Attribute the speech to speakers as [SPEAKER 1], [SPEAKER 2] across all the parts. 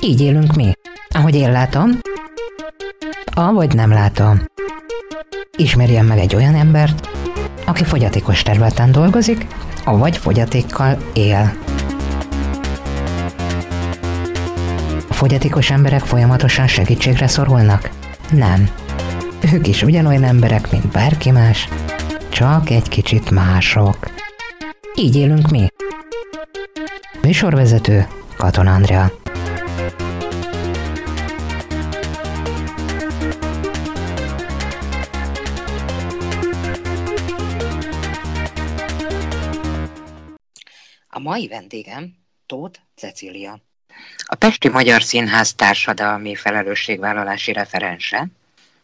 [SPEAKER 1] Így élünk mi. Ahogy én látom, avagy nem látom. Ismerjen meg egy olyan embert, aki fogyatékos területen dolgozik, avagy fogyatékkal él. A fogyatékos emberek folyamatosan segítségre szorulnak? Nem. Ők is ugyanolyan emberek, mint bárki más, csak egy kicsit mások. Így élünk mi. Műsorvezető Katon Andrea.
[SPEAKER 2] A mai vendégem Tóth Cecília. A Pesti Magyar Színház társadalmi felelősségvállalási referense,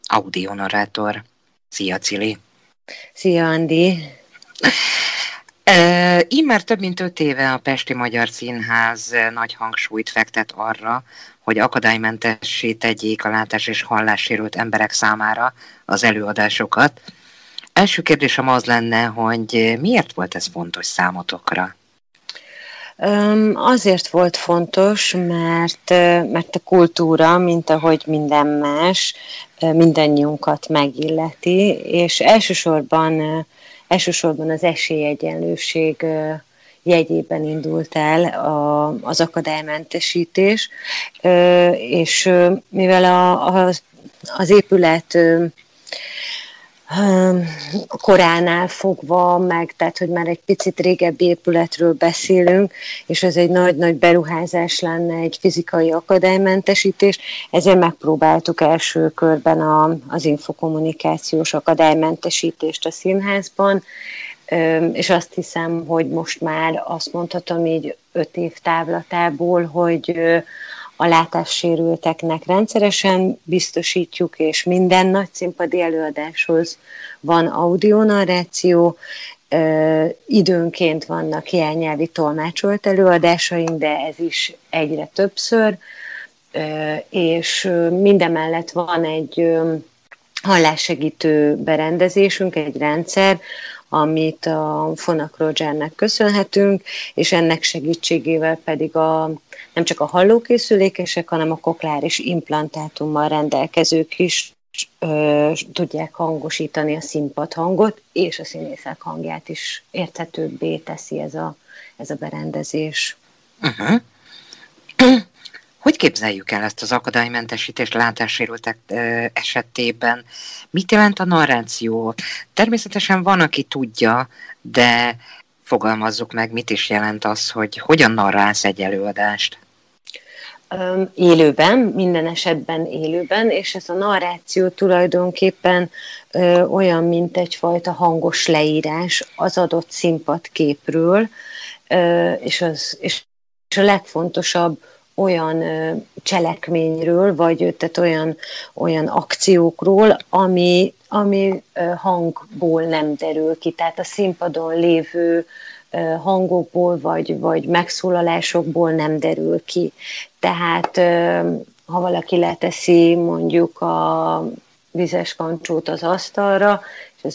[SPEAKER 2] audionarátor. Szia, Cili!
[SPEAKER 3] Szia, Andi!
[SPEAKER 2] Uh, Immár több mint öt éve a Pesti Magyar Színház nagy hangsúlyt fektet arra, hogy akadálymentessé tegyék a látás és hallássérült emberek számára az előadásokat. Első kérdésem az lenne, hogy miért volt ez fontos számotokra?
[SPEAKER 3] Azért volt fontos, mert, mert a kultúra, mint ahogy minden más, mindannyiunkat megilleti, és elsősorban, elsősorban az esélyegyenlőség jegyében indult el a, az akadálymentesítés, és mivel a, a, az épület koránál fogva, meg tehát, hogy már egy picit régebbi épületről beszélünk, és ez egy nagy-nagy beruházás lenne, egy fizikai akadálymentesítés, ezért megpróbáltuk első körben a, az infokommunikációs akadálymentesítést a színházban, és azt hiszem, hogy most már azt mondhatom így öt év távlatából, hogy a látássérülteknek rendszeresen biztosítjuk, és minden nagy színpadi előadáshoz van audionarráció, időnként vannak hiányelvi tolmácsolt előadásaink, de ez is egyre többször, és mindemellett van egy hallássegítő berendezésünk, egy rendszer, amit a Fonak Rogernek köszönhetünk, és ennek segítségével pedig a, nem csak a hallókészülékesek, hanem a kokláris implantátummal rendelkezők is ö, tudják hangosítani a színpad hangot, és a színészek hangját is érthetőbbé teszi ez a, ez a berendezés. Uh-huh.
[SPEAKER 2] Hogy képzeljük el ezt az akadálymentesítést látássérültek esetében? Mit jelent a narráció? Természetesen van, aki tudja, de fogalmazzuk meg, mit is jelent az, hogy hogyan narrálsz egy előadást?
[SPEAKER 3] élőben, minden esetben élőben, és ez a narráció tulajdonképpen ö, olyan, mint egyfajta hangos leírás az adott színpadképről, ö, és, az, és a legfontosabb olyan cselekményről, vagy tehát olyan, olyan akciókról, ami, ami hangból nem derül ki. Tehát a színpadon lévő hangokból, vagy, vagy megszólalásokból nem derül ki. Tehát ha valaki leteszi mondjuk a vizes kancsót az asztalra, és ez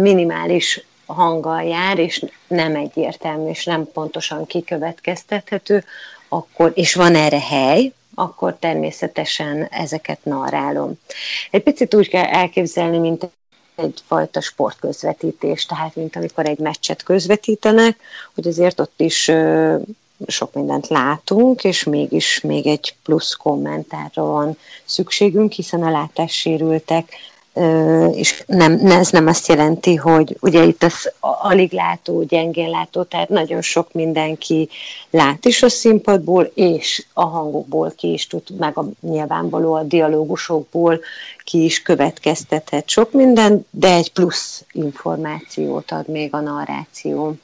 [SPEAKER 3] minimális hanggal jár, és nem egyértelmű, és nem pontosan kikövetkeztethető, akkor, és van erre hely, akkor természetesen ezeket narrálom. Egy picit úgy kell elképzelni, mint egyfajta sportközvetítés, tehát mint amikor egy meccset közvetítenek, hogy azért ott is sok mindent látunk, és mégis még egy plusz kommentárra van szükségünk, hiszen a látássérültek és nem, ez nem azt jelenti, hogy ugye itt az alig látó, gyengén látó, tehát nagyon sok mindenki lát is a színpadból, és a hangokból ki is tud, meg a nyilvánvaló a dialógusokból ki is következtethet sok minden, de egy plusz információt ad még a narráció.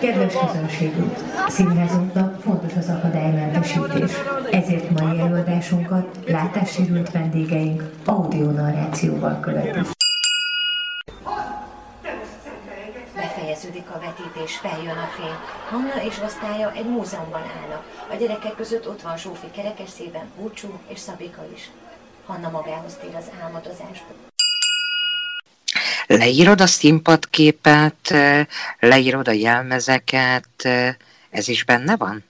[SPEAKER 4] Kedves közönségünk! Színházunknak fontos az akadálymentesítés, ezért mai előadásunkat látássérült vendégeink audionarrációval követik.
[SPEAKER 5] Befejeződik a vetítés, feljön a fény. Hanna és osztálya egy múzeumban állnak. A gyerekek között ott van Zsófi kerekesszében, Búcsú és Szabika is. Hanna magához tér az álmodozásból.
[SPEAKER 2] Leírod a színpadképet, leírod a jelmezeket, ez is benne van?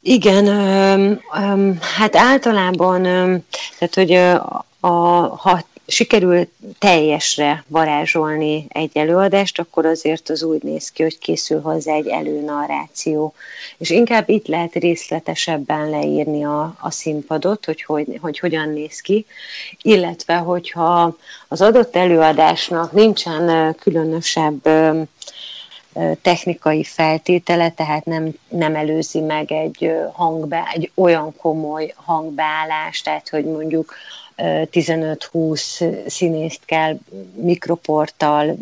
[SPEAKER 3] Igen, hát általában, tehát hogy a, ha sikerül teljesre varázsolni egy előadást, akkor azért az úgy néz ki, hogy készül hozzá egy előnarráció. És inkább itt lehet részletesebben leírni a, a színpadot, hogy, hogy, hogy hogyan néz ki, illetve hogyha az adott előadásnak nincsen különösebb technikai feltétele, tehát nem, nem előzi meg egy, hangbe, egy olyan komoly hangbeállás, tehát hogy mondjuk 15-20 színészt kell mikroporttal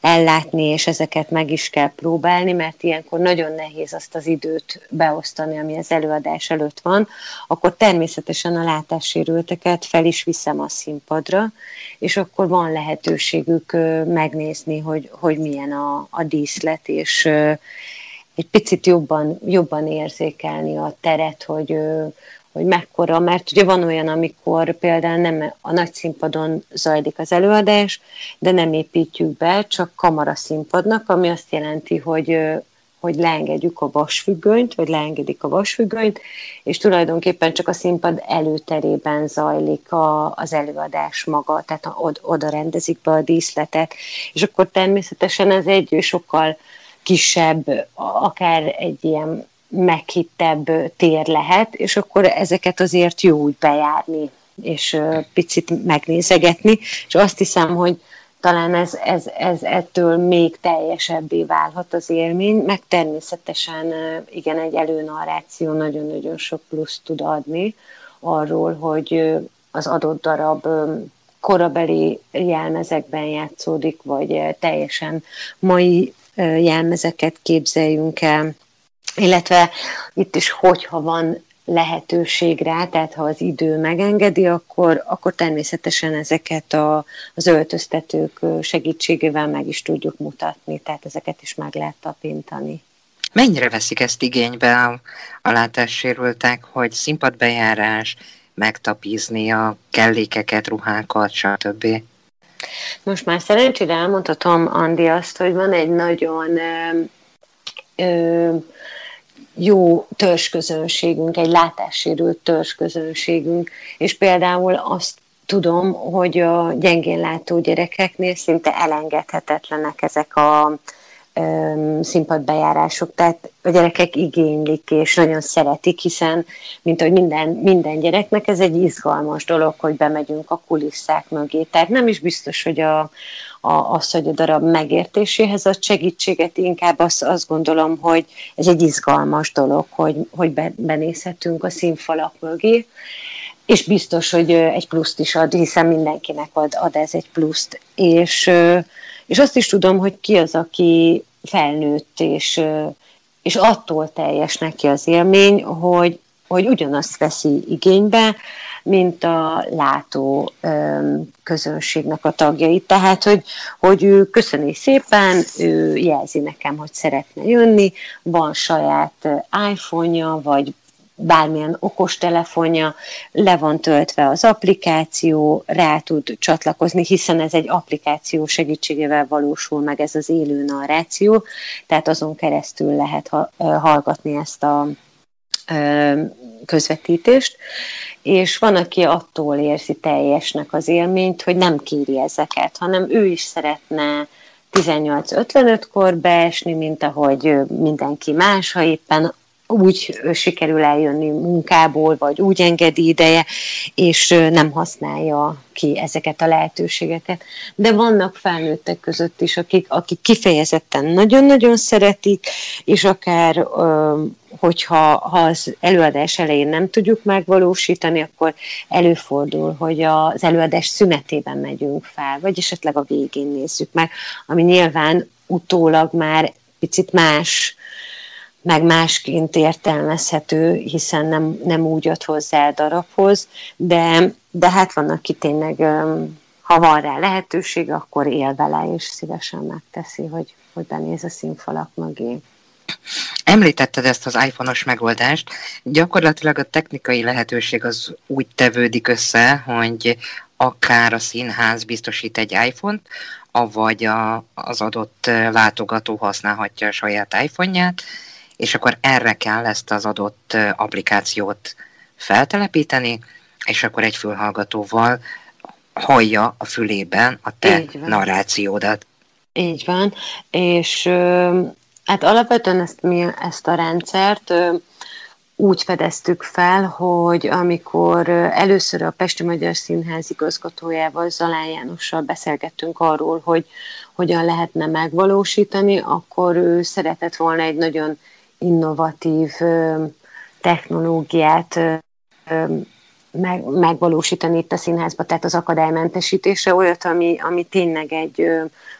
[SPEAKER 3] ellátni, és ezeket meg is kell próbálni, mert ilyenkor nagyon nehéz azt az időt beosztani, ami az előadás előtt van, akkor természetesen a látássérülteket fel is viszem a színpadra, és akkor van lehetőségük megnézni, hogy, hogy milyen a, a díszlet, és egy picit jobban, jobban érzékelni a teret, hogy, hogy mekkora, mert ugye van olyan, amikor például nem a nagy színpadon zajlik az előadás, de nem építjük be, csak kamara színpadnak, ami azt jelenti, hogy hogy leengedjük a vasfüggönyt, vagy leengedik a vasfüggönyt, és tulajdonképpen csak a színpad előterében zajlik a, az előadás maga, tehát od, oda rendezik be a díszletet, és akkor természetesen ez egy sokkal kisebb, akár egy ilyen meghittebb tér lehet, és akkor ezeket azért jó úgy bejárni, és picit megnézegetni, és azt hiszem, hogy talán ez, ez, ez ettől még teljesebbé válhat az élmény, meg természetesen igen, egy előnarráció nagyon-nagyon sok plusz tud adni arról, hogy az adott darab korabeli jelmezekben játszódik, vagy teljesen mai jelmezeket képzeljünk el, illetve itt is, hogyha van lehetőség rá, tehát ha az idő megengedi, akkor, akkor természetesen ezeket a, az öltöztetők segítségével meg is tudjuk mutatni, tehát ezeket is meg lehet tapintani.
[SPEAKER 2] Mennyire veszik ezt igénybe a, a látássérültek, hogy színpadbejárás, megtapizni a kellékeket, ruhákat, stb.?
[SPEAKER 3] Most már szerencsére elmondhatom, Andi, azt, hogy van egy nagyon ö, ö, jó törzsközönségünk, egy látássérült törzsközönségünk, és például azt tudom, hogy a gyengén látó gyerekeknél szinte elengedhetetlenek ezek a színpadbejárások, tehát a gyerekek igénylik és nagyon szeretik, hiszen, mint hogy minden, minden gyereknek ez egy izgalmas dolog, hogy bemegyünk a kulisszák mögé. Tehát nem is biztos, hogy a, a, az, hogy a darab megértéséhez a segítséget, inkább azt, azt gondolom, hogy ez egy izgalmas dolog, hogy, hogy benézhetünk a színfalak mögé, és biztos, hogy egy pluszt is ad, hiszen mindenkinek ad, ad ez egy pluszt. És, és azt is tudom, hogy ki az, aki felnőtt, és, és attól teljes neki az élmény, hogy, hogy ugyanazt veszi igénybe, mint a látó közönségnek a tagjai. Tehát, hogy, hogy ő köszöni szépen, ő jelzi nekem, hogy szeretne jönni, van saját iPhone-ja, vagy bármilyen okostelefonja, le van töltve az applikáció, rá tud csatlakozni, hiszen ez egy applikáció segítségével valósul meg ez az élő narráció, tehát azon keresztül lehet hallgatni ezt a közvetítést, és van, aki attól érzi teljesnek az élményt, hogy nem kéri ezeket, hanem ő is szeretne 18-55-kor beesni, mint ahogy mindenki más, ha éppen úgy sikerül eljönni munkából, vagy úgy engedi ideje, és nem használja ki ezeket a lehetőségeket. De vannak felnőttek között is, akik, akik kifejezetten nagyon-nagyon szeretik, és akár hogyha ha az előadás elején nem tudjuk megvalósítani, akkor előfordul, hogy az előadás szünetében megyünk fel, vagy esetleg a végén nézzük meg, ami nyilván utólag már picit más meg másként értelmezhető, hiszen nem, nem úgy ad hozzá a darabhoz, de, de hát van, aki tényleg, ha van rá lehetőség, akkor él vele, és szívesen megteszi, hogy, hogy benéz a színfalak mögé.
[SPEAKER 2] Említetted ezt az iPhone-os megoldást. Gyakorlatilag a technikai lehetőség az úgy tevődik össze, hogy akár a színház biztosít egy iPhone-t, avagy a, az adott látogató használhatja a saját iPhone-ját, és akkor erre kell ezt az adott applikációt feltelepíteni, és akkor egy fülhallgatóval hallja a fülében a te narrációdat.
[SPEAKER 3] Így van, és hát alapvetően ezt, mi, ezt a rendszert úgy fedeztük fel, hogy amikor először a Pesti Magyar Színház igazgatójával, Zalán Jánossal beszélgettünk arról, hogy hogyan lehetne megvalósítani, akkor ő szeretett volna egy nagyon innovatív technológiát meg, megvalósítani itt a színházba, tehát az akadálymentesítésre, olyat, ami, ami tényleg egy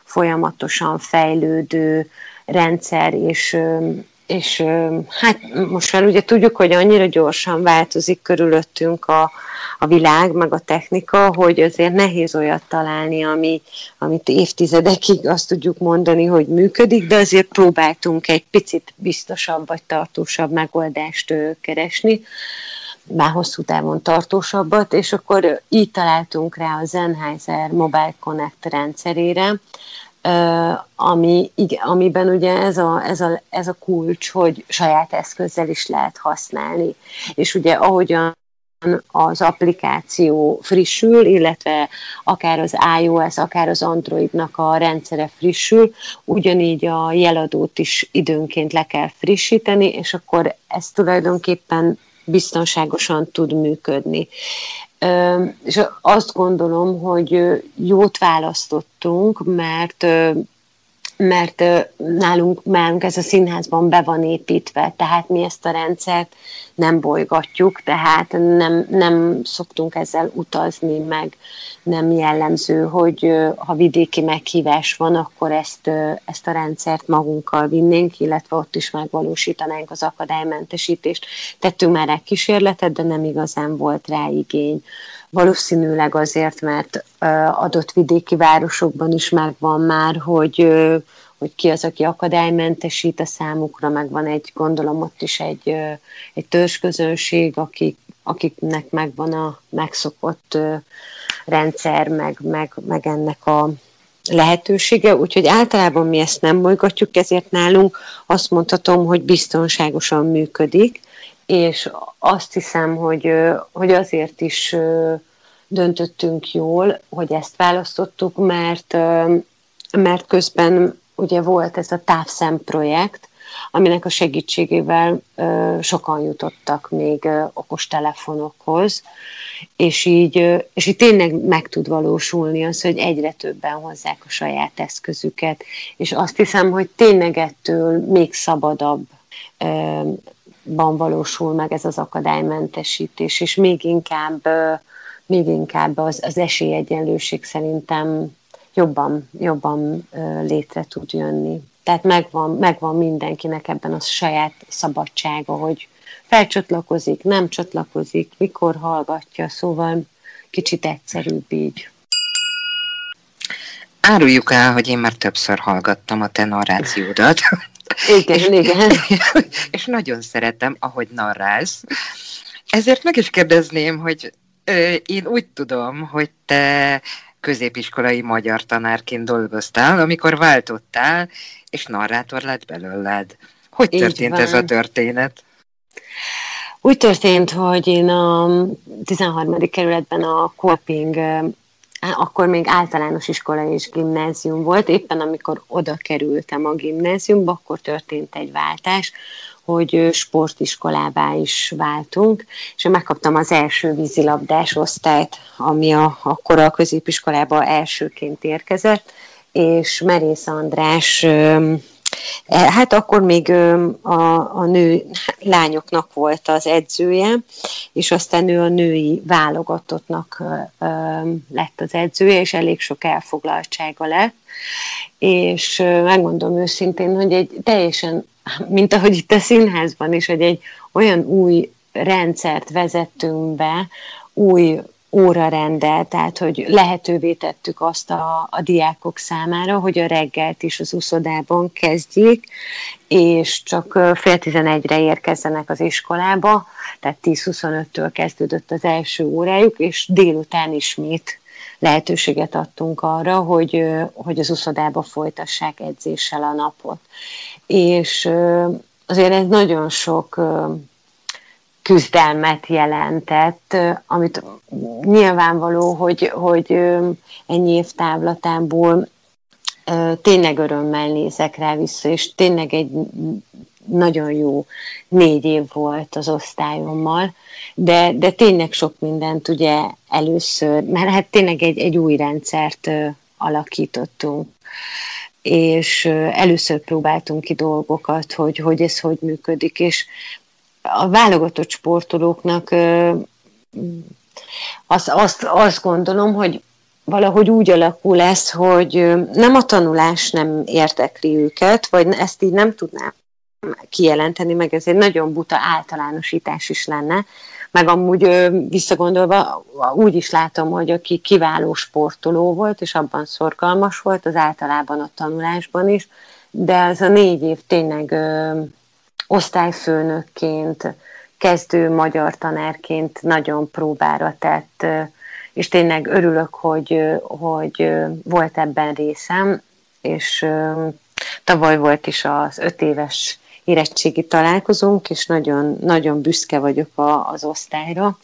[SPEAKER 3] folyamatosan fejlődő rendszer, és, és hát most már ugye tudjuk, hogy annyira gyorsan változik körülöttünk a, a világ, meg a technika, hogy azért nehéz olyat találni, ami, amit évtizedekig azt tudjuk mondani, hogy működik, de azért próbáltunk egy picit biztosabb vagy tartósabb megoldást keresni már hosszú távon tartósabbat, és akkor így találtunk rá a Sennheiser Mobile Connect rendszerére, ami, amiben ugye ez a, ez, a, ez a kulcs, hogy saját eszközzel is lehet használni. És ugye ahogyan az applikáció frissül, illetve akár az iOS, akár az Androidnak a rendszere frissül, ugyanígy a jeladót is időnként le kell frissíteni, és akkor ez tulajdonképpen biztonságosan tud működni. És azt gondolom, hogy jót választottunk, mert mert nálunk, nálunk ez a színházban be van építve, tehát mi ezt a rendszert nem bolygatjuk, tehát nem, nem szoktunk ezzel utazni, meg nem jellemző, hogy ha vidéki meghívás van, akkor ezt, ezt a rendszert magunkkal vinnénk, illetve ott is megvalósítanánk az akadálymentesítést. Tettünk már egy kísérletet, de nem igazán volt rá igény. Valószínűleg azért, mert adott vidéki városokban is megvan már, hogy hogy ki az, aki akadálymentesít a számukra, meg van egy, gondolom ott is egy, egy törzsközönség, akik, akiknek megvan a megszokott rendszer, meg, meg, meg ennek a lehetősége, úgyhogy általában mi ezt nem bolygatjuk, ezért nálunk azt mondhatom, hogy biztonságosan működik, és azt hiszem, hogy, hogy azért is döntöttünk jól, hogy ezt választottuk, mert, mert közben ugye volt ez a távszem projekt, aminek a segítségével sokan jutottak még okostelefonokhoz, és így, és így tényleg meg tud valósulni az, hogy egyre többen hozzák a saját eszközüket, és azt hiszem, hogy tényleg ettől még szabadabb ban valósul meg ez az akadálymentesítés, és még inkább, még inkább az, az esélyegyenlőség szerintem jobban, jobban létre tud jönni. Tehát megvan, megvan mindenkinek ebben a saját szabadsága, hogy felcsatlakozik, nem csatlakozik, mikor hallgatja, szóval kicsit egyszerűbb így.
[SPEAKER 2] Áruljuk el, hogy én már többször hallgattam a te narrációdat.
[SPEAKER 3] Igen, igen.
[SPEAKER 2] és nagyon szeretem, ahogy narrálsz. Ezért meg is kérdezném, hogy én úgy tudom, hogy te középiskolai magyar tanárként dolgoztál, amikor váltottál, és narrátor lett belőled. Hogy Így történt van. ez a történet?
[SPEAKER 3] Úgy történt, hogy én a 13. kerületben a Kolping akkor még általános iskola és gimnázium volt, éppen amikor oda kerültem a gimnáziumba, akkor történt egy váltás, hogy sportiskolává is váltunk, és én megkaptam az első vízilabdás osztályt, ami a, akkor a középiskolába elsőként érkezett, és Merész András hát akkor még a, a nő lányoknak volt az edzője, és aztán ő a női válogatottnak lett az edzője, és elég sok elfoglaltsága lett. És megmondom őszintén, hogy egy teljesen, mint ahogy itt a színházban is, hogy egy olyan új rendszert vezettünk be, új órarendel, tehát hogy lehetővé tettük azt a, a diákok számára, hogy a reggelt is az úszodában kezdjék, és csak fél tizenegyre érkezzenek az iskolába, tehát 10-25-től kezdődött az első órájuk, és délután ismét lehetőséget adtunk arra, hogy, hogy az uszodába folytassák edzéssel a napot. És azért ez nagyon sok küzdelmet jelentett, amit nyilvánvaló, hogy, hogy ennyi év távlatából tényleg örömmel nézek rá vissza, és tényleg egy nagyon jó négy év volt az osztályommal, de, de tényleg sok mindent ugye először, mert hát tényleg egy, egy új rendszert alakítottunk. És először próbáltunk ki dolgokat, hogy, hogy ez hogy működik, és a válogatott sportolóknak azt, azt, azt gondolom, hogy valahogy úgy alakul ez, hogy nem a tanulás nem értekli őket, vagy ezt így nem tudnám kijelenteni, meg ez egy nagyon buta általánosítás is lenne, meg amúgy visszagondolva úgy is látom, hogy aki kiváló sportoló volt, és abban szorgalmas volt, az általában a tanulásban is, de ez a négy év tényleg osztályfőnökként, kezdő magyar tanárként nagyon próbára tett, és tényleg örülök, hogy, hogy volt ebben részem, és tavaly volt is az öt éves érettségi találkozunk, és nagyon, nagyon büszke vagyok a, az osztályra,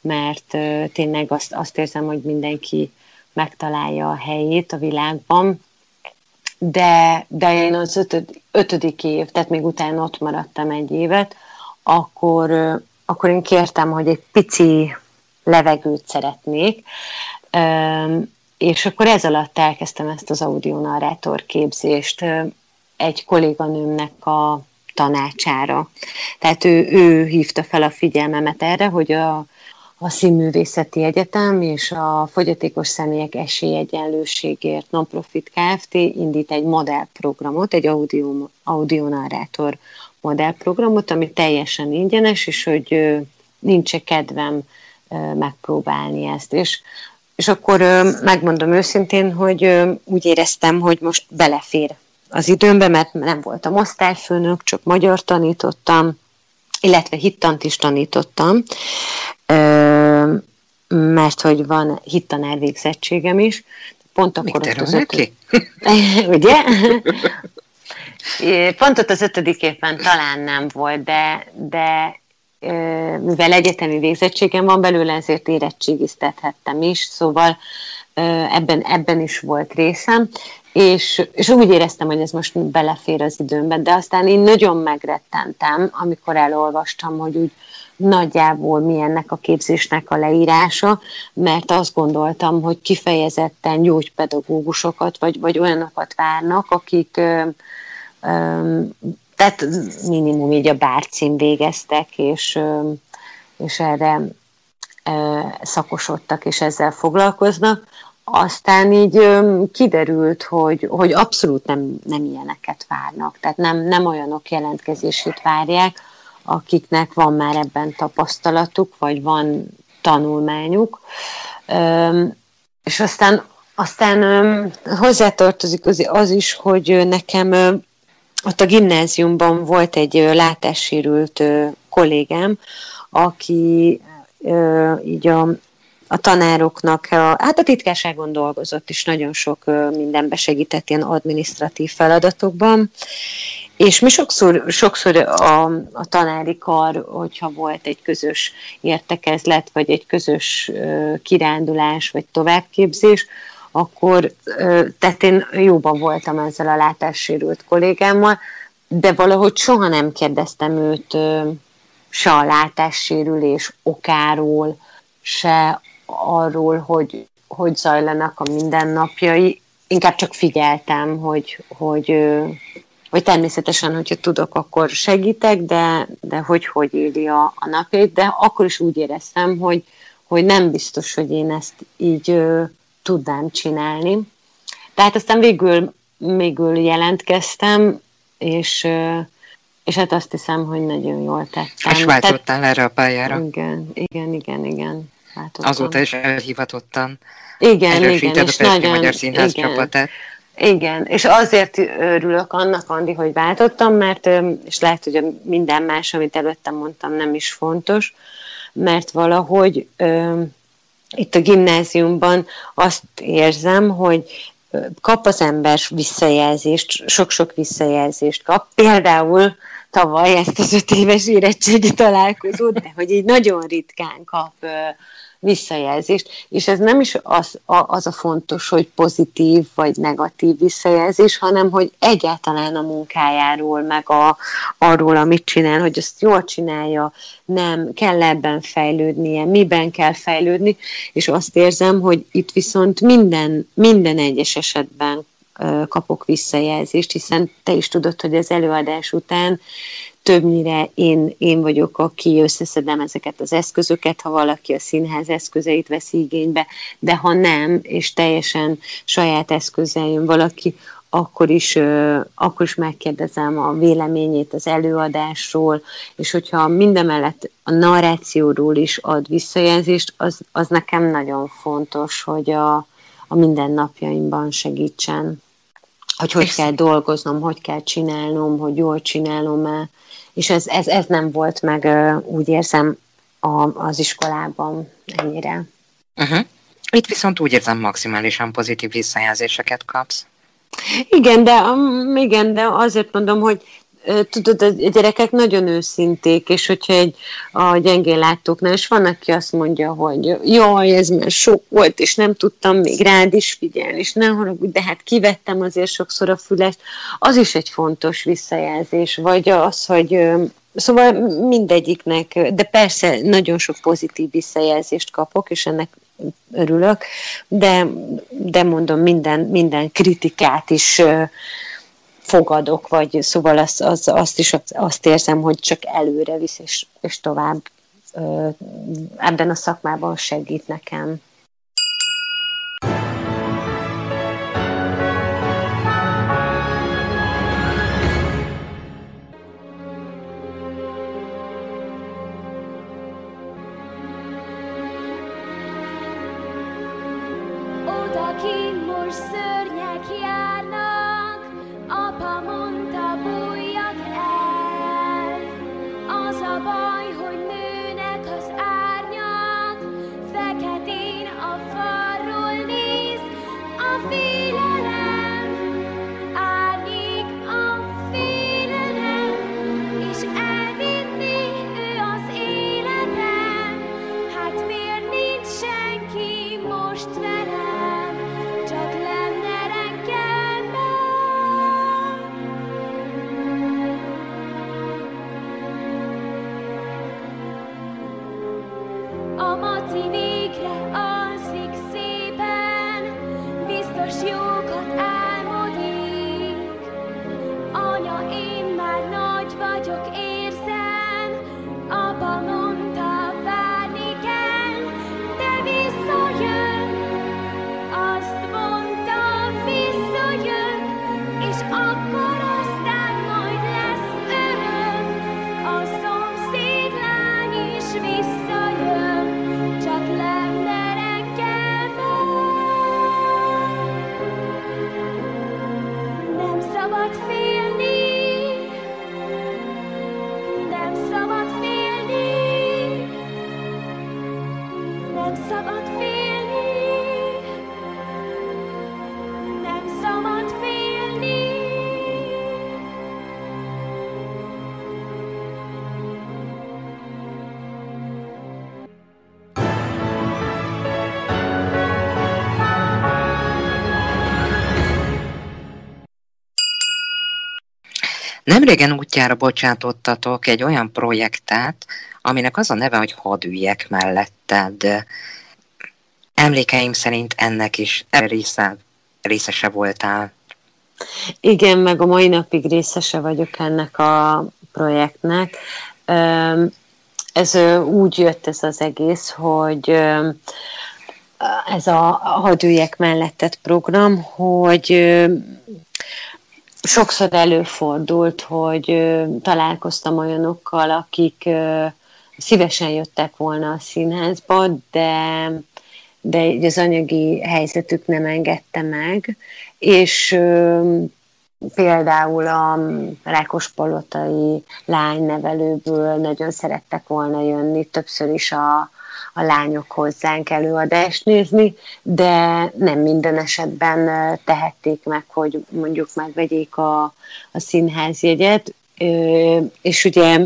[SPEAKER 3] mert tényleg azt, azt érzem, hogy mindenki megtalálja a helyét a világban, de, de én az ötöd, ötödik év, tehát még utána ott maradtam egy évet, akkor, akkor én kértem, hogy egy pici levegőt szeretnék, és akkor ez alatt elkezdtem ezt az audionarrátor képzést egy kolléganőmnek a tanácsára. Tehát ő, ő hívta fel a figyelmemet erre, hogy a, a Színművészeti Egyetem és a Fogyatékos Személyek Esélyegyenlőségért Nonprofit Kft. indít egy modellprogramot, egy audio, audionarrátor modellprogramot, ami teljesen ingyenes, és hogy nincs kedvem megpróbálni ezt. És, és akkor megmondom őszintén, hogy úgy éreztem, hogy most belefér az időmbe, mert nem voltam osztályfőnök, csak magyar tanítottam, illetve hittant is tanítottam, mert hogy van hittanár végzettségem is.
[SPEAKER 2] Pont akkor Mit az ötödik...
[SPEAKER 3] Ugye? Pont ott az ötödik évben talán nem volt, de, de mivel egyetemi végzettségem van belőle, ezért érettségiztethettem is, szóval ebben, ebben is volt részem, és, és úgy éreztem, hogy ez most belefér az időmbe, de aztán én nagyon megrettentem, amikor elolvastam, hogy úgy nagyjából mi ennek a képzésnek a leírása, mert azt gondoltam, hogy kifejezetten gyógypedagógusokat, vagy, vagy olyanokat várnak, akik ö, ö, tehát minimum így a bárcím végeztek, és, ö, és erre szakosodtak, és ezzel foglalkoznak, aztán így kiderült, hogy, hogy abszolút nem, nem ilyeneket várnak, tehát nem, nem olyanok jelentkezését várják, akiknek van már ebben tapasztalatuk, vagy van tanulmányuk. És aztán, aztán hozzátartozik az, is, hogy nekem ott a gimnáziumban volt egy látássérült kollégám, aki így a a tanároknak, a, hát a titkárságon dolgozott is nagyon sok mindenbe segített ilyen administratív feladatokban, és mi sokszor, sokszor a, a tanári kar, hogyha volt egy közös értekezlet, vagy egy közös kirándulás, vagy továbbképzés, akkor, tehát én jóban voltam ezzel a látássérült kollégámmal, de valahogy soha nem kérdeztem őt se a látássérülés okáról, se arról, hogy hogy zajlanak a mindennapjai, inkább csak figyeltem, hogy, hogy, hogy természetesen, hogyha tudok, akkor segítek, de, de hogy hogy éli a, a napjait, de akkor is úgy éreztem, hogy, hogy nem biztos, hogy én ezt így ö, tudnám csinálni. Tehát aztán végül, végül jelentkeztem, és, ö, és hát azt hiszem, hogy nagyon jól tettem.
[SPEAKER 2] És váltottál erre a pályára.
[SPEAKER 3] Igen, igen, igen, igen. Váltottam.
[SPEAKER 2] Azóta is elhivatottan
[SPEAKER 3] igen, igen, és
[SPEAKER 2] a nagyon, Magyar Színház igen. csapatát.
[SPEAKER 3] Igen, és azért örülök annak, Andi, hogy váltottam, mert, és lehet, hogy minden más, amit előttem mondtam, nem is fontos, mert valahogy ö, itt a gimnáziumban azt érzem, hogy kap az ember visszajelzést, sok-sok visszajelzést kap. Például tavaly ezt az öt éves érettségi találkozót, de hogy így nagyon ritkán kap visszajelzést, és ez nem is az a, az a fontos, hogy pozitív vagy negatív visszajelzés, hanem hogy egyáltalán a munkájáról, meg a, arról, amit csinál, hogy azt jól csinálja, nem, kell ebben fejlődnie, miben kell fejlődni, és azt érzem, hogy itt viszont minden, minden egyes esetben kapok visszajelzést, hiszen te is tudod, hogy az előadás után többnyire én, én vagyok, aki összeszedem ezeket az eszközöket, ha valaki a színház eszközeit veszi igénybe, de ha nem, és teljesen saját eszközzel jön valaki, akkor is, akkor is megkérdezem a véleményét az előadásról, és hogyha mindemellett a narrációról is ad visszajelzést, az, az nekem nagyon fontos, hogy a, a mindennapjaimban segítsen. Hogy hogy kell dolgoznom, hogy kell csinálnom, hogy jól csinálom-e, és ez, ez, ez nem volt meg, úgy érzem, a, az iskolában ennyire.
[SPEAKER 2] Uh-huh. Itt viszont úgy érzem, maximálisan pozitív visszajelzéseket kapsz.
[SPEAKER 3] Igen, de, um, igen, de azért mondom, hogy tudod, a gyerekek nagyon őszinték, és hogyha egy a gyengén látóknál, és van, aki azt mondja, hogy jaj, ez már sok volt, és nem tudtam még rád is figyelni, és nem haragudj, de hát kivettem azért sokszor a fülest, az is egy fontos visszajelzés, vagy az, hogy Szóval mindegyiknek, de persze nagyon sok pozitív visszajelzést kapok, és ennek örülök, de, de mondom, minden, minden kritikát is fogadok, vagy szóval azt, az, azt is azt érzem, hogy csak előre visz, és, és tovább ebben a szakmában segít nekem.
[SPEAKER 2] Nemrégen útjára bocsátottatok egy olyan projektet, aminek az a neve, hogy hadd üljek melletted. Emlékeim szerint ennek is része, részese voltál.
[SPEAKER 3] Igen, meg a mai napig részese vagyok ennek a projektnek. Ez úgy jött ez az egész, hogy ez a Hadd üljek melletted program, hogy sokszor előfordult, hogy találkoztam olyanokkal, akik szívesen jöttek volna a színházba, de, de az anyagi helyzetük nem engedte meg, és például a Rákospalotai lánynevelőből nagyon szerettek volna jönni, többször is a, a lányok hozzánk előadást nézni, de nem minden esetben tehették meg, hogy mondjuk megvegyék a, a színházjegyet, és ugye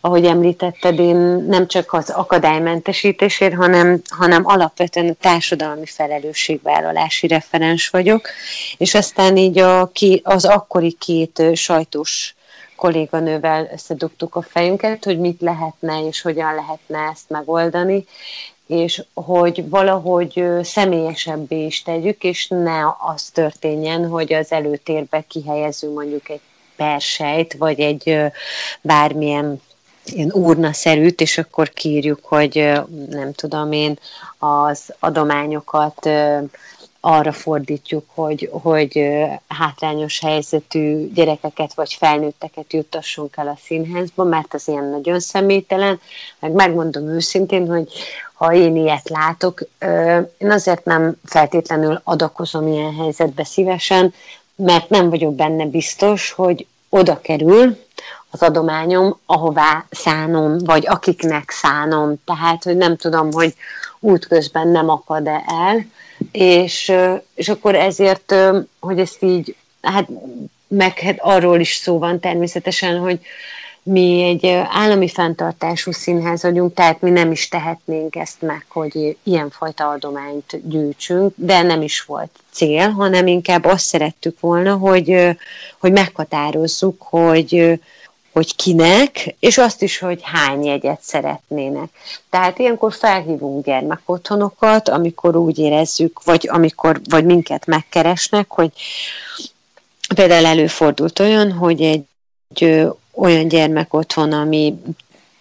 [SPEAKER 3] ahogy említetted, én nem csak az akadálymentesítésért, hanem, hanem alapvetően a társadalmi felelősségvállalási referens vagyok, és aztán így a, az akkori két sajtós kolléganővel összedugtuk a fejünket, hogy mit lehetne és hogyan lehetne ezt megoldani, és hogy valahogy személyesebbé is tegyük, és ne az történjen, hogy az előtérbe kihelyezünk mondjuk egy persejt, vagy egy bármilyen ilyen urnaszerűt, és akkor kírjuk, hogy nem tudom én, az adományokat arra fordítjuk, hogy, hogy hátrányos helyzetű gyerekeket vagy felnőtteket juttassunk el a színházba, mert az ilyen nagyon személytelen. Meg megmondom őszintén, hogy ha én ilyet látok, én azért nem feltétlenül adakozom ilyen helyzetbe szívesen, mert nem vagyok benne biztos, hogy oda kerül az adományom, ahová szánom, vagy akiknek szánom. Tehát, hogy nem tudom, hogy útközben nem akad-e el, és, és akkor ezért, hogy ezt így, hát meg hát arról is szó van természetesen, hogy mi egy állami fenntartású színház vagyunk, tehát mi nem is tehetnénk ezt meg, hogy ilyenfajta adományt gyűjtsünk, de nem is volt cél, hanem inkább azt szerettük volna, hogy, hogy meghatározzuk, hogy, hogy kinek, és azt is, hogy hány jegyet szeretnének. Tehát ilyenkor felhívunk gyermekotthonokat, amikor úgy érezzük, vagy amikor, vagy minket megkeresnek, hogy például előfordult olyan, hogy egy, egy olyan gyermek otthon, ami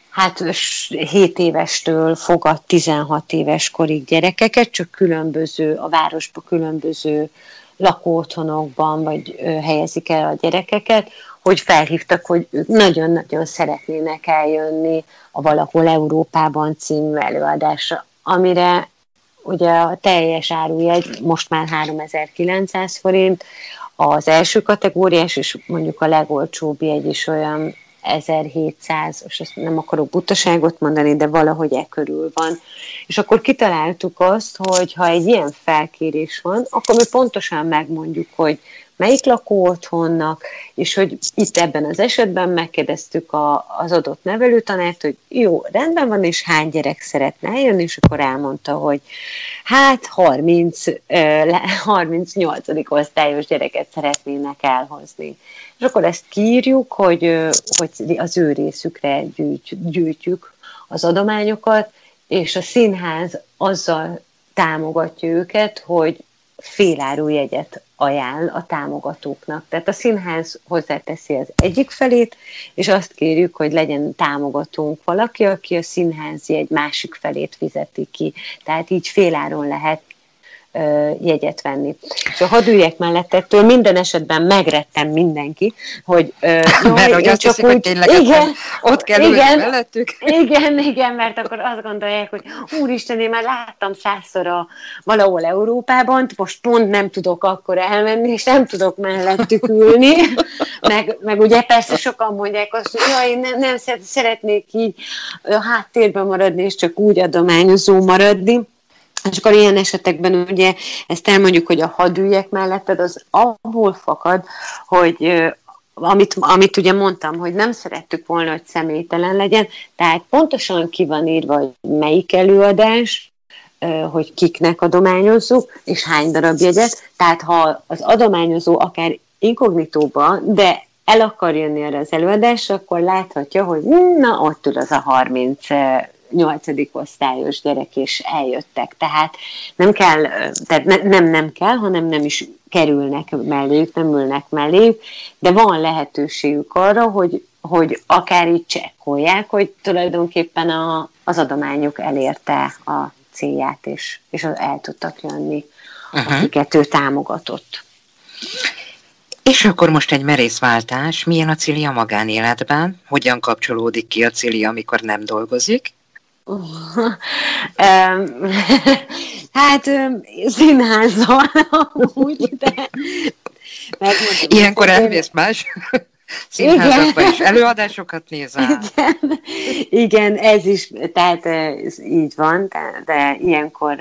[SPEAKER 3] hát 7 évestől fogad 16 éves korig gyerekeket, csak különböző, a városban különböző lakóotthonokban, vagy helyezik el a gyerekeket, hogy felhívtak, hogy ők nagyon-nagyon szeretnének eljönni a Valahol Európában című előadásra, amire ugye a teljes árujegy most már 3900 forint, az első kategóriás, és mondjuk a legolcsóbb jegy is olyan 1700, és ezt nem akarok butaságot mondani, de valahogy e körül van. És akkor kitaláltuk azt, hogy ha egy ilyen felkérés van, akkor mi pontosan megmondjuk, hogy melyik lakó otthonnak, és hogy itt ebben az esetben megkérdeztük a, az adott nevelőtanárt, hogy jó, rendben van, és hány gyerek szeretne eljönni, és akkor elmondta, hogy hát 30, 38. osztályos gyereket szeretnének elhozni. És akkor ezt kírjuk, hogy, hogy az ő részükre gyűjtjük az adományokat, és a színház azzal támogatja őket, hogy féláru jegyet ajánl a támogatóknak. Tehát a színház hozzáteszi az egyik felét, és azt kérjük, hogy legyen támogatónk valaki, aki a színházi egy másik felét fizeti ki. Tehát így féláron lehet jegyet venni. És a hadügyek mellett ettől minden esetben megrettem mindenki, hogy
[SPEAKER 2] jaj, mert hogy azt hiszik, úgy, hogy tényleg igen, ott kell igen, mellettük.
[SPEAKER 3] Igen, igen, mert akkor azt gondolják, hogy úristen, én már láttam százszor a, valahol Európában, most pont nem tudok akkor elmenni, és nem tudok mellettük ülni, meg, meg ugye persze sokan mondják azt, hogy jaj, én nem, nem szeretnék így a háttérben maradni, és csak úgy adományozó maradni, és akkor ilyen esetekben ugye ezt elmondjuk, hogy a hadügyek melletted az abból fakad, hogy amit, amit ugye mondtam, hogy nem szerettük volna, hogy személytelen legyen, tehát pontosan ki van írva, hogy melyik előadás, hogy kiknek adományozzuk, és hány darab jegyet. Tehát ha az adományozó akár inkognitóba, de el akar jönni erre az előadásra, akkor láthatja, hogy na, ott ül az a 30 nyolcadik osztályos gyerek, és eljöttek. Tehát nem kell, tehát ne, nem nem kell, hanem nem is kerülnek melléjük, nem ülnek melléjük, de van lehetőségük arra, hogy, hogy akár így csekkolják, hogy tulajdonképpen a, az adományuk elérte a célját, és, és el tudtak jönni, uh-huh. akiket ő támogatott.
[SPEAKER 2] És akkor most egy merészváltás. Milyen a Cili a magánéletben? Hogyan kapcsolódik ki a Cili, amikor nem dolgozik?
[SPEAKER 3] Hát színházban úgy, de
[SPEAKER 2] Ilyenkor elmész más színházakba is előadásokat nézel.
[SPEAKER 3] Igen, igen, ez is, tehát ez így van, de, de ilyenkor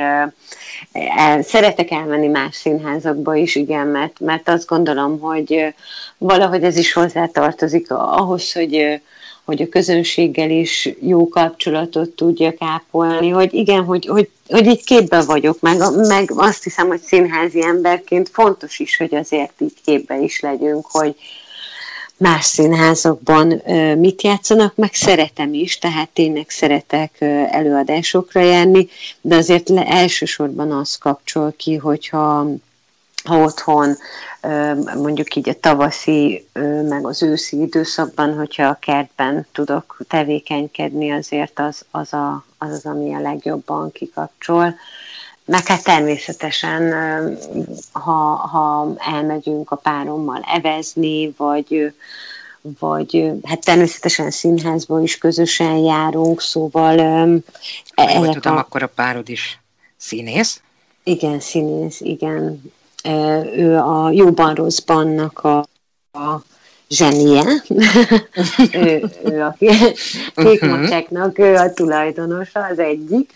[SPEAKER 3] el, szeretek elmenni más színházakba is, igen, mert, mert azt gondolom, hogy valahogy ez is hozzátartozik ahhoz, hogy hogy a közönséggel is jó kapcsolatot tudjak ápolni, hogy igen, hogy, hogy, hogy így képbe vagyok, meg, meg azt hiszem, hogy színházi emberként fontos is, hogy azért így képbe is legyünk, hogy más színházakban mit játszanak, meg szeretem is, tehát tényleg szeretek előadásokra járni, de azért elsősorban az kapcsol ki, hogyha ha otthon mondjuk így a tavaszi, meg az őszi időszakban, hogyha a kertben tudok tevékenykedni, azért az az, a, az, az ami a legjobban kikapcsol. Meg hát természetesen, ha, ha elmegyünk a párommal evezni, vagy, vagy hát természetesen színházba is közösen járunk, szóval...
[SPEAKER 2] Hogy tudom, a... akkor a párod is színész?
[SPEAKER 3] Igen, színész, igen ő a Jóban Rosszbannak a, a zsenie, ő, ő a kékmocseknak, ő a tulajdonosa, az egyik,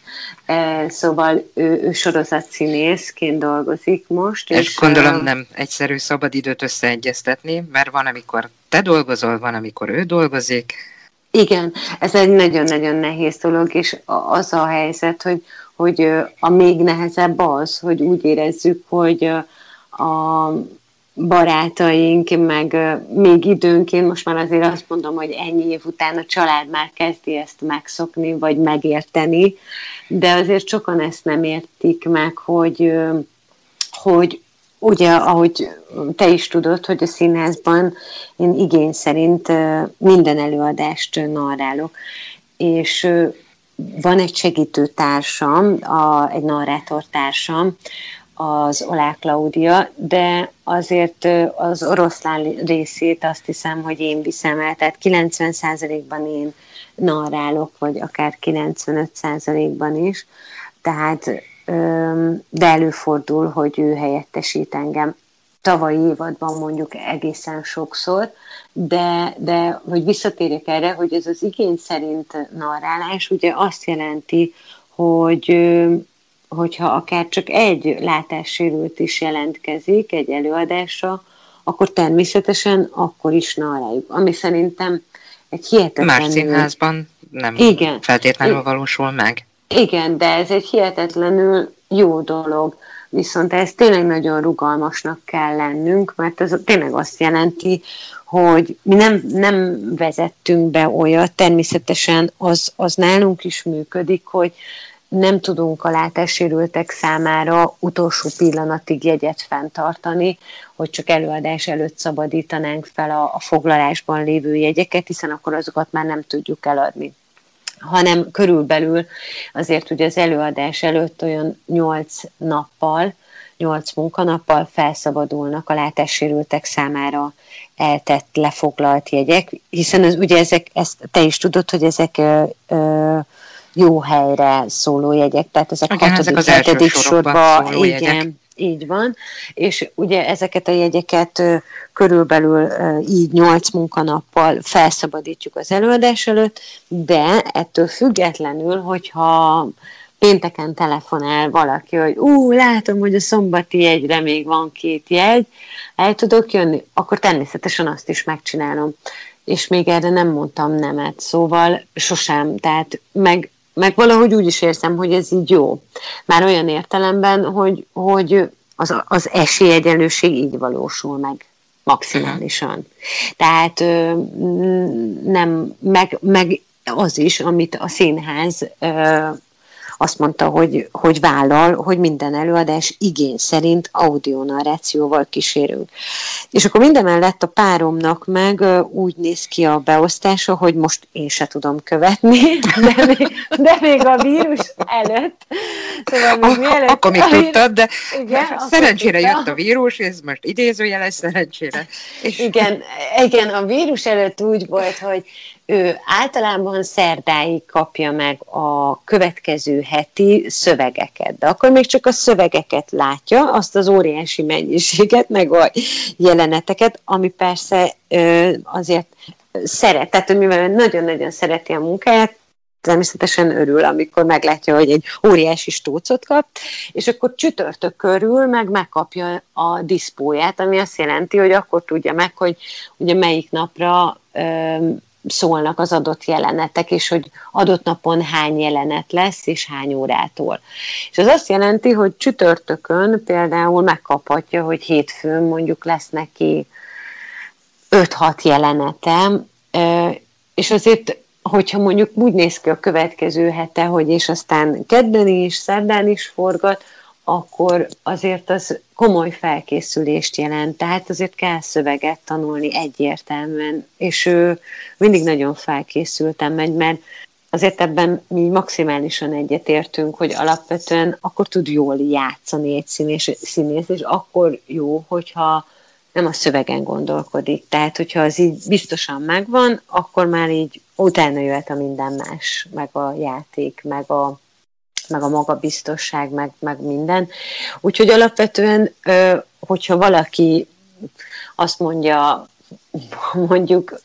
[SPEAKER 3] szóval ő, ő sorozatszínészként dolgozik most.
[SPEAKER 2] És, és gondolom nem egyszerű szabadidőt összeegyeztetni, mert van, amikor te dolgozol, van, amikor ő dolgozik.
[SPEAKER 3] Igen, ez egy nagyon-nagyon nehéz dolog, és az a helyzet, hogy, hogy a még nehezebb az, hogy úgy érezzük, hogy a barátaink, meg még időnként, most már azért azt mondom, hogy ennyi év után a család már kezdi ezt megszokni, vagy megérteni, de azért sokan ezt nem értik meg, hogy, hogy ugye, ahogy te is tudod, hogy a színházban én igény szerint minden előadást narrálok, és van egy segítő társam, a, egy narrátortársam, az Olá Klaudia, de azért az oroszlán részét azt hiszem, hogy én viszem el, tehát 90%-ban én narrálok, vagy akár 95%-ban is, tehát de előfordul, hogy ő helyettesít engem. Tavalyi évadban mondjuk egészen sokszor, de, de hogy visszatérjek erre, hogy ez az igény szerint narrálás ugye azt jelenti, hogy hogyha akár csak egy látássérült is jelentkezik egy előadásra, akkor természetesen akkor is naráljuk. Ami szerintem egy hihetetlenül...
[SPEAKER 2] Más színházban nem igen, feltétlenül valósul meg.
[SPEAKER 3] Igen, de ez egy hihetetlenül jó dolog. Viszont ez tényleg nagyon rugalmasnak kell lennünk, mert ez tényleg azt jelenti, hogy mi nem, nem vezettünk be olyat, természetesen az, az nálunk is működik, hogy nem tudunk a látássérültek számára utolsó pillanatig jegyet fenntartani, hogy csak előadás előtt szabadítanánk fel a, a foglalásban lévő jegyeket, hiszen akkor azokat már nem tudjuk eladni. Hanem körülbelül azért ugye az előadás előtt olyan nyolc nappal, nyolc munkanappal felszabadulnak a látássérültek számára eltett, lefoglalt jegyek, hiszen az, ugye ezek, ezt te is tudod, hogy ezek ö, ö, jó helyre szóló jegyek, tehát ezek
[SPEAKER 2] igen, hatodik, ezek az hetedik sorba,
[SPEAKER 3] igen, így van, és ugye ezeket a jegyeket körülbelül így nyolc munkanappal felszabadítjuk az előadás előtt, de ettől függetlenül, hogyha pénteken telefonál valaki, hogy ú, látom, hogy a szombati jegyre még van két jegy, el tudok jönni, akkor természetesen azt is megcsinálom. És még erre nem mondtam nemet, szóval sosem, tehát meg meg valahogy úgy is érzem, hogy ez így jó. Már olyan értelemben, hogy, hogy az, az esélyegyenlőség így valósul meg maximálisan. Tehát nem, meg, meg az is, amit a színház azt mondta, hogy, hogy vállal, hogy minden előadás igény szerint audionarrációval kísérünk. És akkor mindemellett a páromnak meg úgy néz ki a beosztása, hogy most én se tudom követni, de még, de még a vírus előtt.
[SPEAKER 2] Szóval még mielőtt, akkor még tudtad, de igen, szerencsére jött a vírus, ez most idézőjeles szerencsére.
[SPEAKER 3] És... Igen, igen, a vírus előtt úgy volt, hogy ő általában szerdáig kapja meg a következő heti szövegeket, de akkor még csak a szövegeket látja, azt az óriási mennyiséget, meg a jeleneteket, ami persze azért szeret, tehát mivel nagyon-nagyon szereti a munkáját, természetesen örül, amikor meglátja, hogy egy óriási stócot kap, és akkor csütörtök körül meg megkapja a diszpóját, ami azt jelenti, hogy akkor tudja meg, hogy ugye melyik napra szólnak az adott jelenetek, és hogy adott napon hány jelenet lesz, és hány órától. És az azt jelenti, hogy csütörtökön például megkaphatja, hogy hétfőn mondjuk lesz neki 5-6 jelenetem, és azért hogyha mondjuk úgy néz ki a következő hete, hogy és aztán kedden is, szerdán is forgat, akkor azért az komoly felkészülést jelent, tehát azért kell szöveget tanulni egyértelműen, és ő mindig nagyon felkészültem megy, mert azért ebben mi maximálisan egyetértünk, hogy alapvetően akkor tud jól játszani egy színés, színész, és akkor jó, hogyha nem a szövegen gondolkodik. Tehát, hogyha az így biztosan megvan, akkor már így utána jöhet a minden más, meg a játék, meg a, meg a magabiztosság, meg, meg minden. Úgyhogy alapvetően, hogyha valaki azt mondja, mondjuk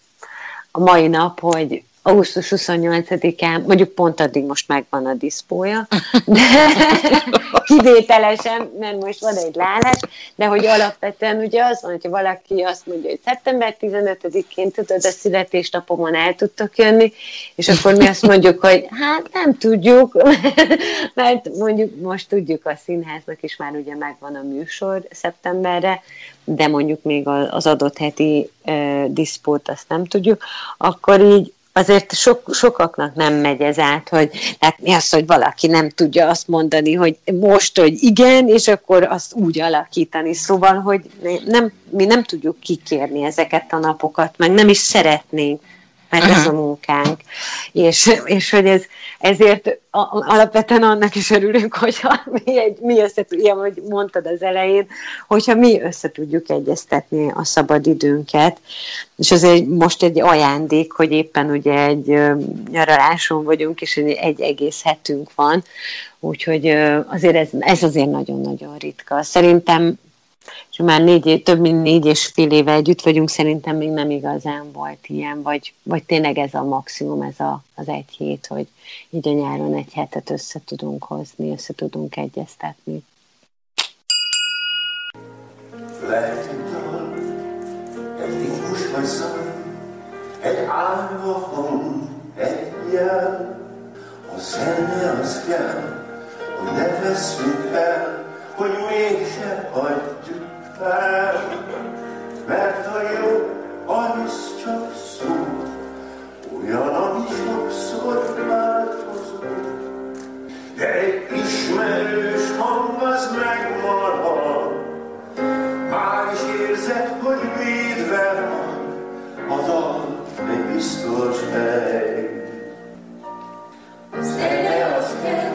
[SPEAKER 3] a mai nap, hogy augusztus 28-án, mondjuk pont addig most megvan a diszpója, de kivételesen, mert most van egy lálás, de hogy alapvetően ugye az van, hogyha valaki azt mondja, hogy szeptember 15-én tudod, a születésnapomon el tudtok jönni, és akkor mi azt mondjuk, hogy hát nem tudjuk, mert mondjuk most tudjuk a színháznak is már ugye megvan a műsor szeptemberre, de mondjuk még az adott heti uh, diszpót azt nem tudjuk, akkor így azért sok, sokaknak nem megy ez át, hogy tehát mi az, hogy valaki nem tudja azt mondani, hogy most, hogy igen, és akkor azt úgy alakítani. Szóval, hogy nem, mi nem tudjuk kikérni ezeket a napokat, meg nem is szeretnénk mert ez a munkánk. És, és hogy ez, ezért alapvetően annak is örülünk, hogyha mi, egy, mi összetudjuk, hogy mondtad az elején, hogyha mi össze tudjuk egyeztetni a szabad időnket, és azért most egy ajándék, hogy éppen ugye egy nyaraláson vagyunk, és egy egész hetünk van, úgyhogy azért ez, ez azért nagyon-nagyon ritka. Szerintem és már négy, több mint négy és fél éve együtt vagyunk, szerintem még nem igazán volt ilyen, vagy, vagy tényleg ez a maximum, ez a, az egy hét, hogy így a nyáron egy hetet össze tudunk hozni, össze tudunk egyeztetni. Egy ritmus egy jel, a zene az kell, hogy ne veszünk el, hogy mégse hagyjuk fel, mert a jó az csak szó, olyan, ami sokszor változó. De egy ismerős hang az megmarad, már is érzed, hogy védve van, az a egy biztos hely. Zene az kell,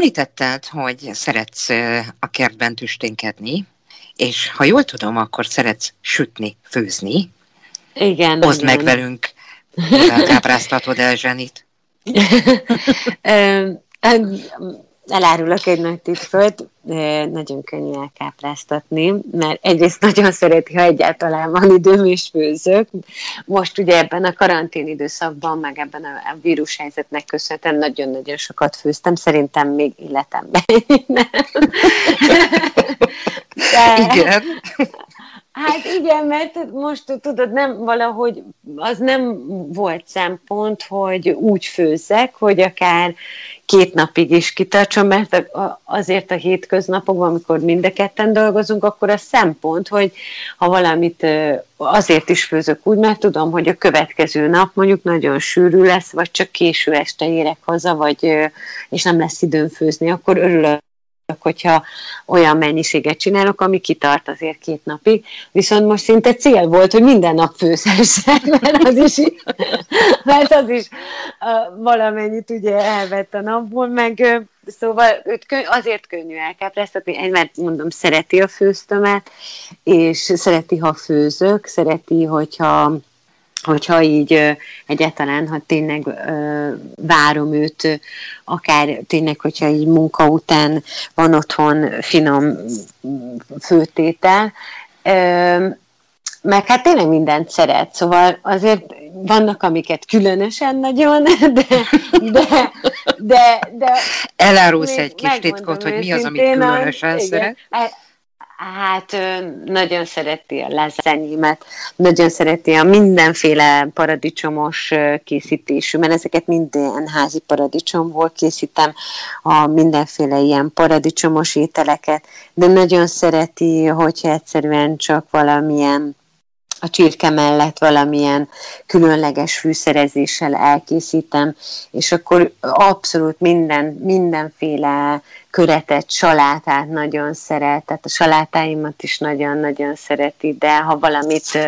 [SPEAKER 2] Említetted, hogy szeretsz a kertben tüsténkedni, és ha jól tudom, akkor szeretsz sütni, főzni.
[SPEAKER 3] Igen.
[SPEAKER 2] Oszd
[SPEAKER 3] igen.
[SPEAKER 2] meg velünk, mivel kápráztatod el Zsenit.
[SPEAKER 3] Elárulok egy nagy titkot, nagyon könnyű elkápráztatni, mert egyrészt nagyon szereti, ha egyáltalán van időm és főzök. Most ugye ebben a karantén időszakban, meg ebben a vírushelyzetnek köszönhetően nagyon-nagyon sokat főztem, szerintem még életemben.
[SPEAKER 2] De, Igen.
[SPEAKER 3] Hát igen, mert most tudod, nem valahogy az nem volt szempont, hogy úgy főzzek, hogy akár két napig is kitartson, mert azért a hétköznapokban, amikor mind a ketten dolgozunk, akkor a szempont, hogy ha valamit azért is főzök úgy, mert tudom, hogy a következő nap mondjuk nagyon sűrű lesz, vagy csak késő este érek haza, vagy, és nem lesz időm főzni, akkor örülök hogyha olyan mennyiséget csinálok, ami kitart azért két napig. Viszont most szinte cél volt, hogy minden nap főzhessek, mert az is, mert az is valamennyit ugye elvett a napból, meg szóval őt könny- azért könnyű elkápráztatni, mert mondom, szereti a főztömet, és szereti, ha főzök, szereti, hogyha hogyha így egyáltalán, ha tényleg várom őt, akár tényleg, hogyha így munka után van otthon finom főtétel, meg hát tényleg mindent szeret, szóval azért vannak, amiket különösen nagyon, de... de, de, de
[SPEAKER 2] Elárulsz egy kis titkot, hogy mi az, amit különösen a, szeret?
[SPEAKER 3] Hát nagyon szereti a lázányémet, nagyon szereti a mindenféle paradicsomos készítésű, mert ezeket minden házi paradicsomból készítem, a mindenféle ilyen paradicsomos ételeket, de nagyon szereti, hogyha egyszerűen csak valamilyen a csirke mellett valamilyen különleges fűszerezéssel elkészítem, és akkor abszolút minden, mindenféle köretet, salátát nagyon szeret, tehát a salátáimat is nagyon-nagyon szereti, de ha valamit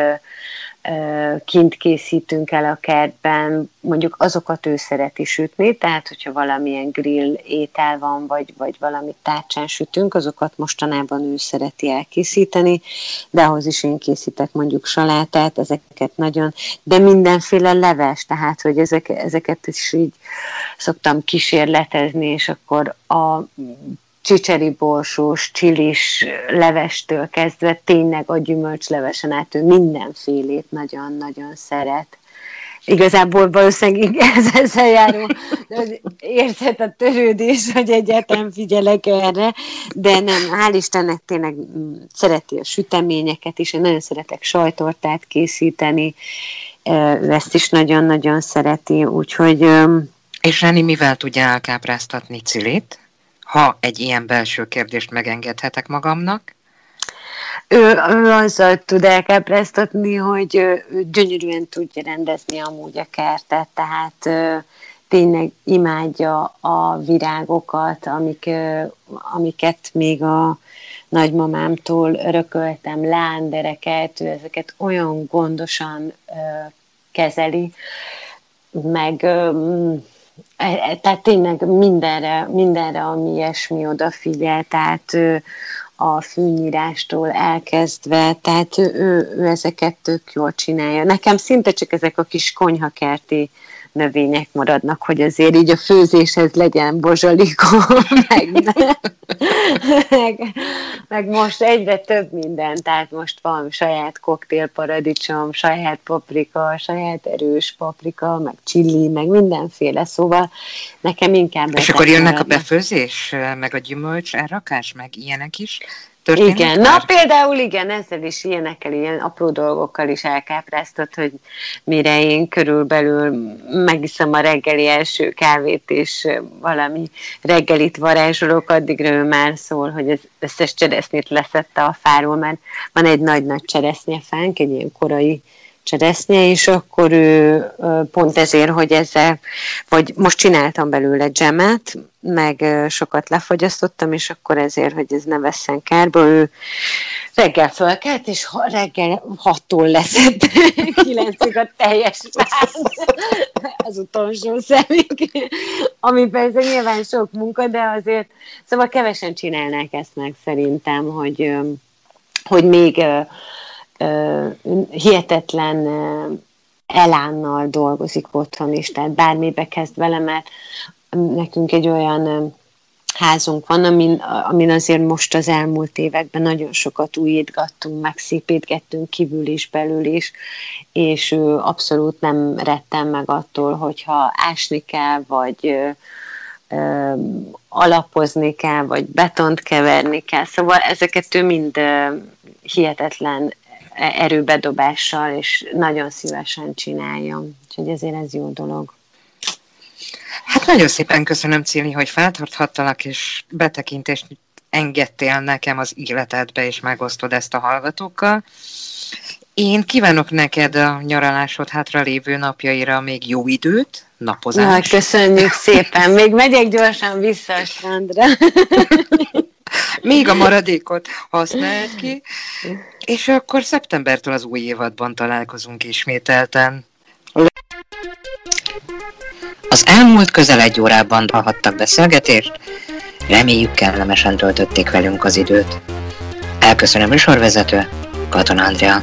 [SPEAKER 3] kint készítünk el a kertben, mondjuk azokat ő szereti sütni, tehát hogyha valamilyen grill étel van, vagy, vagy valamit tárcsán sütünk, azokat mostanában ő szereti elkészíteni, de ahhoz is én készítek mondjuk salátát, ezeket nagyon, de mindenféle leves, tehát hogy ezek, ezeket is így szoktam kísérletezni, és akkor a csicseri borsós, csilis levestől kezdve tényleg a gyümölcslevesen át ő mindenfélét nagyon-nagyon szeret. Igazából valószínűleg ez ezzel járó érzett a törődés, hogy egyáltalán figyelek erre, de nem, hál' Istennek tényleg szereti a süteményeket is, én nagyon szeretek sajtortát készíteni, ezt is nagyon-nagyon szereti, úgyhogy...
[SPEAKER 2] És Reni mivel tudja elkápráztatni Cilit? Ha egy ilyen belső kérdést megengedhetek magamnak?
[SPEAKER 3] Ő, ő azzal tud elkápráztatni, hogy ő, gyönyörűen tudja rendezni amúgy a kertet, tehát ő, tényleg imádja a virágokat, amik, amiket még a nagymamámtól örököltem, lándereket, ő ezeket olyan gondosan kezeli, meg tehát tényleg mindenre, mindenre, ami ilyesmi odafigyel, tehát a fűnyírástól elkezdve, tehát ő, ő, ő ezeket tök jól csinálja. Nekem szinte csak ezek a kis konyhakerti növények maradnak, hogy azért így a főzéshez legyen bozsalikó, meg, meg, meg most egyre több minden, tehát most van saját koktélparadicsom, saját paprika, saját erős paprika, meg chili, meg mindenféle, szóval nekem inkább...
[SPEAKER 2] És akkor jönnek maradnak. a befőzés, meg a gyümölcs elrakás, meg ilyenek is?
[SPEAKER 3] Történik igen, már? na például igen, ezzel is ilyenekkel, ilyen apró dolgokkal is elkápráztat, hogy mire én körülbelül megiszom a reggeli első kávét, és valami reggelit varázsolok, addigra ő már szól, hogy az összes cseresznyét leszette a fáról, mert van egy nagy-nagy cseresznyefánk, egy ilyen korai cseresznye, és akkor ő pont ezért, hogy ezzel, vagy most csináltam belőle dzsemet, meg sokat lefogyasztottam, és akkor ezért, hogy ez ne vesszen kárba, ő reggel fölkelt, és reggel hattól leszett. Kilencig a teljes az utolsó szemig, ami persze nyilván sok munka, de azért, szóval kevesen csinálnák ezt meg szerintem, hogy, hogy még hihetetlen elánnal dolgozik otthon is, tehát bármibe kezd vele, mert nekünk egy olyan házunk van, amin, amin azért most az elmúlt években nagyon sokat újítgattunk, meg szépítgettünk kívül is, belül is, és ő abszolút nem rettem meg attól, hogyha ásni kell, vagy ö, ö, alapozni kell, vagy betont keverni kell. Szóval ezeket ő mind ö, hihetetlen erőbedobással, és nagyon szívesen csinálja. Úgyhogy ezért ez jó dolog.
[SPEAKER 2] Hát nagyon szépen köszönöm, Cili, hogy feltarthattalak, és betekintést engedtél nekem az életedbe, és megosztod ezt a hallgatókkal. Én kívánok neked a nyaralásod hátra lévő napjaira még jó időt, napozást.
[SPEAKER 3] Na, köszönjük szépen. Még megyek gyorsan vissza a strandra.
[SPEAKER 2] Még a maradékot használd ki, és akkor szeptembertől az új évadban találkozunk ismételten. Az elmúlt közel egy órában hallhattak beszélgetést, reméljük kellemesen töltötték velünk az időt. Elköszönöm műsorvezető, Katon Andrea.